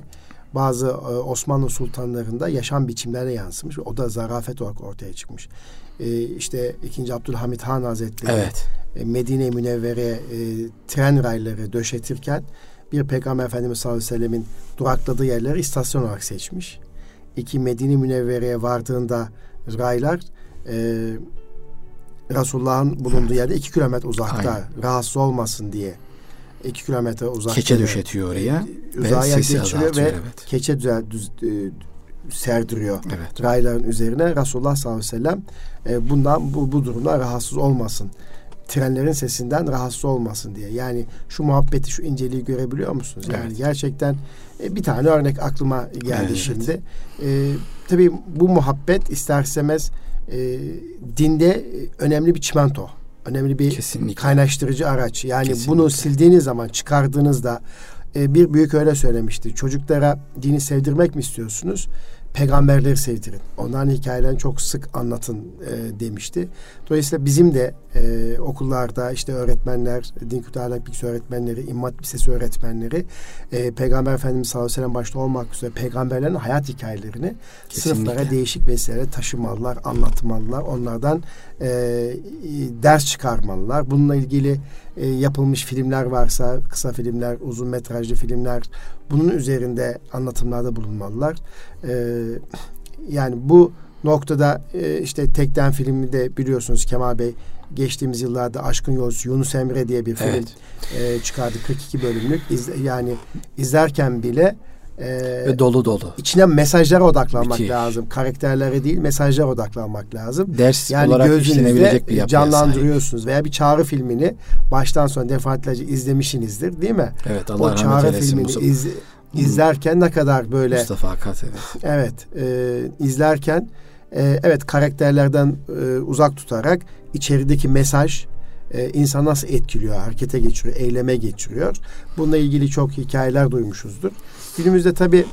bazı e, Osmanlı sultanlarında yaşam biçimlerine yansımış. O da zarafet olarak ortaya çıkmış. E, işte 2. Abdülhamit Han Hazretleri evet. e, Medine Münevvere tren rayları döşetirken bir Peygamber Efendimiz sallallahu aleyhi ve sellemin durakladığı yerleri istasyon olarak seçmiş. İki Medine Münevvere'ye vardığında raylar e, Resulullah'ın bulunduğu yerde iki kilometre uzakta Aynen. rahatsız olmasın diye iki kilometre uzakta. Keçe döşetiyor oraya. Uzağa geçiriyor ve evet. keçe düzel, düz, e, serdiriyor. Evet. Rayların üzerine Resulullah sallallahu aleyhi ve sellem e, bundan bu, bu durumda rahatsız olmasın. Trenlerin sesinden rahatsız olmasın diye. Yani şu muhabbeti, şu inceliği görebiliyor musunuz? Yani evet. gerçekten e, bir tane örnek aklıma geldi evet. şimdi. E, tabii bu muhabbet ister istemez e, dinde önemli bir çimento önemli bir Kesinlikle. kaynaştırıcı araç. Yani Kesinlikle. bunu sildiğiniz zaman çıkardığınızda e, bir büyük öyle söylemişti. Çocuklara dini sevdirmek mi istiyorsunuz? Peygamberleri sevdirin. Onların hikayelerini çok sık anlatın e, demişti. Dolayısıyla bizim de e, okullarda işte öğretmenler, din kültürü ahlak bilgisi öğretmenleri, immat lisesi öğretmenleri e, Peygamber Efendimiz sallallahu aleyhi ve sellem başta olmak üzere peygamberlerin hayat hikayelerini Kesinlikle. sınıflara değişik vesilelerle taşımalılar, anlatmalılar. Onlardan e, ders çıkarmalılar. Bununla ilgili e, yapılmış filmler varsa, kısa filmler, uzun metrajlı filmler bunun üzerinde anlatımlarda bulunmalılar. E, yani bu noktada e, işte Tekten filmi de biliyorsunuz Kemal Bey geçtiğimiz yıllarda Aşkın Yolcusu Yunus Emre diye bir film evet. e, çıkardı 42 bölümlük. İz, yani izlerken bile e, ve dolu dolu. İçine mesajlara odaklanmak Müthiş. lazım. Karakterlere değil mesajlara odaklanmak lazım. Ders yani olarak gözünüzde bir canlandırıyorsunuz veya bir çağrı filmini baştan sona defaatlerce izlemişsinizdir değil mi? Evet Allah o çağrı filmini iz, izlerken ne kadar böyle Mustafa Akat evet. Evet, e, izlerken e, evet karakterlerden e, uzak tutarak içerideki mesaj e, insan nasıl etkiliyor, harekete geçiriyor, eyleme geçiriyor. Bununla ilgili çok hikayeler duymuşuzdur. Günümüzde tabi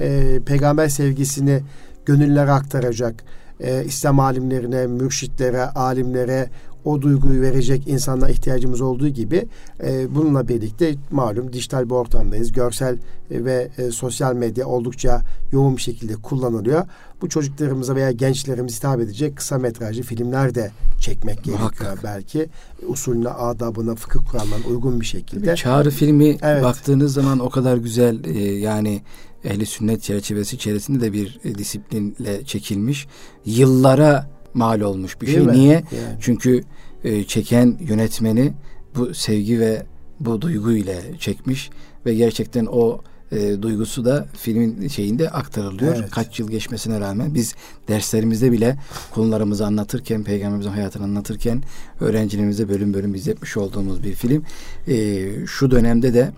e, peygamber sevgisini gönüllere aktaracak, e, İslam alimlerine, mürşitlere, alimlere o duyguyu verecek insanlara ihtiyacımız olduğu gibi e, bununla birlikte malum dijital bir ortamdayız. Görsel e, ve e, sosyal medya oldukça yoğun bir şekilde kullanılıyor. Bu çocuklarımıza veya gençlerimize hitap edecek kısa metrajlı filmler de çekmek Muhakkak. gerekiyor belki. Usulüne, adabına, fıkıh kurallarına uygun bir şekilde. Çağrı filmi evet. baktığınız zaman o kadar güzel e, yani ehli sünnet çerçevesi içerisinde de bir e, disiplinle çekilmiş. Yıllara mal olmuş bir Değil şey. Mi? Niye? Yani. Çünkü e, çeken yönetmeni bu sevgi ve bu duygu ile çekmiş ve gerçekten o e, duygusu da filmin şeyinde aktarılıyor. Evet. Kaç yıl geçmesine rağmen biz derslerimizde bile konularımızı anlatırken, peygamberimizin hayatını anlatırken öğrencilerimize bölüm bölüm izletmiş olduğumuz bir film. E, şu dönemde de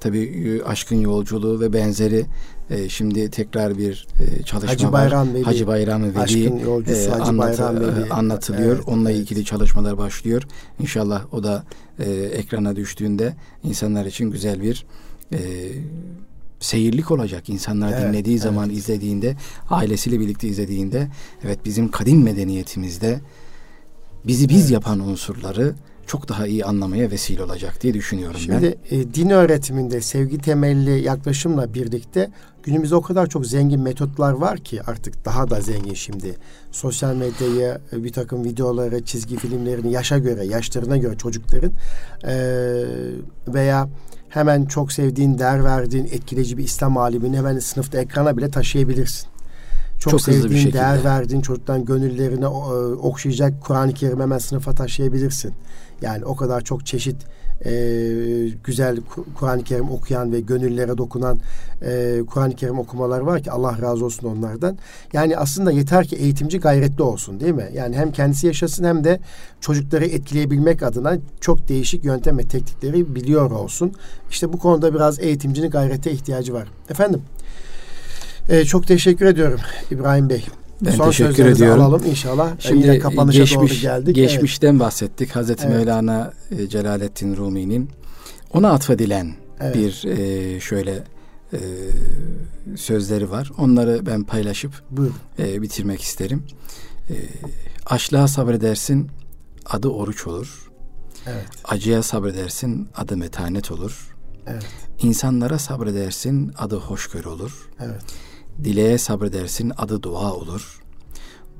tabii e, aşkın yolculuğu ve benzeri e, şimdi tekrar bir e, çalışma Hacı Bayram var. Veli, Hacı Bayram Veli aşkın yolcusu e, Hacı anlatı, Bayram Veli. E, anlatılıyor. Evet, Onunla evet. ilgili çalışmalar başlıyor. İnşallah o da e, ekrana düştüğünde insanlar için güzel bir e, seyirlik olacak. İnsanlar evet, dinlediği evet. zaman izlediğinde, ailesiyle birlikte izlediğinde evet bizim kadim medeniyetimizde bizi biz evet. yapan unsurları çok daha iyi anlamaya vesile olacak diye düşünüyorum Şimdi, ben. E, din öğretiminde sevgi temelli yaklaşımla birlikte günümüzde o kadar çok zengin metotlar var ki artık daha da zengin şimdi. Sosyal medyaya e, bir takım videoları, çizgi filmlerini yaşa göre, yaşlarına göre çocukların e, veya hemen çok sevdiğin, değer verdiğin etkileyici bir İslam alimini hemen sınıfta ekrana bile taşıyabilirsin çok, çok sevdiğin, değer verdiğin çocuktan gönüllerine okşayacak Kur'an-ı Kerim hemen sınıfa taşıyabilirsin. Yani o kadar çok çeşit e, güzel Kur'an-ı Kerim okuyan ve gönüllere dokunan e, Kur'an-ı Kerim okumalar var ki Allah razı olsun onlardan. Yani aslında yeter ki eğitimci gayretli olsun değil mi? Yani hem kendisi yaşasın hem de çocukları etkileyebilmek adına çok değişik yöntem ve teknikleri biliyor olsun. İşte bu konuda biraz eğitimcinin gayrete ihtiyacı var. Efendim ee, çok teşekkür ediyorum İbrahim Bey. Ben Son teşekkür ediyorum. alalım inşallah. Şimdi Yine kapanışa geçmiş, doğru geldik. Geçmişten evet. bahsettik. Hazreti evet. Mevlana e, Celaleddin Rumi'nin ona atfedilen evet. bir e, şöyle e, sözleri var. Onları ben paylaşıp e, bitirmek isterim. E, açlığa sabredersin adı oruç olur. Evet. Acıya sabredersin adı metanet olur. Evet. İnsanlara sabredersin adı hoşgörü olur. Evet. Dileğe sabredersin adı dua olur.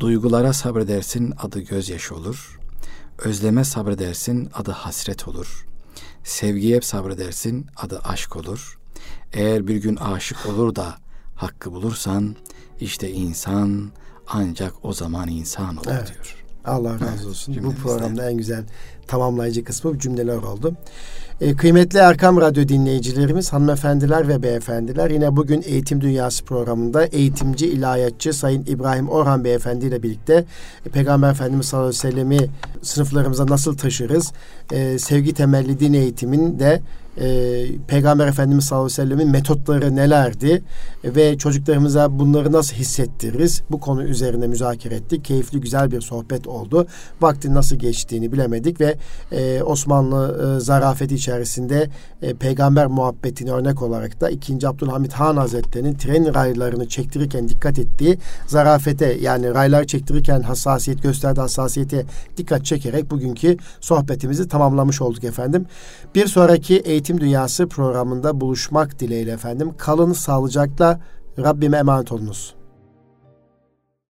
Duygulara sabredersin adı gözyaşı olur. Özleme sabredersin adı hasret olur. Sevgiye sabredersin adı aşk olur. Eğer bir gün aşık olur da hakkı bulursan işte insan ancak o zaman insan olur evet. diyor. Allah razı olsun. Evet, Bu programda en güzel tamamlayıcı kısmı cümleler oldu. E, kıymetli Erkam Radyo dinleyicilerimiz, hanımefendiler ve beyefendiler yine bugün Eğitim Dünyası programında eğitimci, ilahiyatçı Sayın İbrahim Orhan Beyefendi ile birlikte e, Peygamber Efendimiz sallallahu aleyhi ve sellemi sınıflarımıza nasıl taşırız, e, sevgi temelli din eğitiminde e, Peygamber Efendimiz sallallahu aleyhi ve sellemin metotları nelerdi ve çocuklarımıza bunları nasıl hissettiririz? Bu konu üzerine müzakere ettik. Keyifli güzel bir sohbet oldu. Vaktin nasıl geçtiğini bilemedik ve e, Osmanlı e, zarafeti içerisinde e, peygamber muhabbetini örnek olarak da 2. Abdülhamit Han Hazretleri'nin tren raylarını çektirirken dikkat ettiği zarafete yani raylar çektirirken hassasiyet gösterdiği hassasiyete dikkat çekerek bugünkü sohbetimizi tamamlamış olduk efendim. Bir sonraki eğitim dünyası programında buluşmak dileğiyle efendim. Kalın sağlıcakla Rabbime emanet olunuz.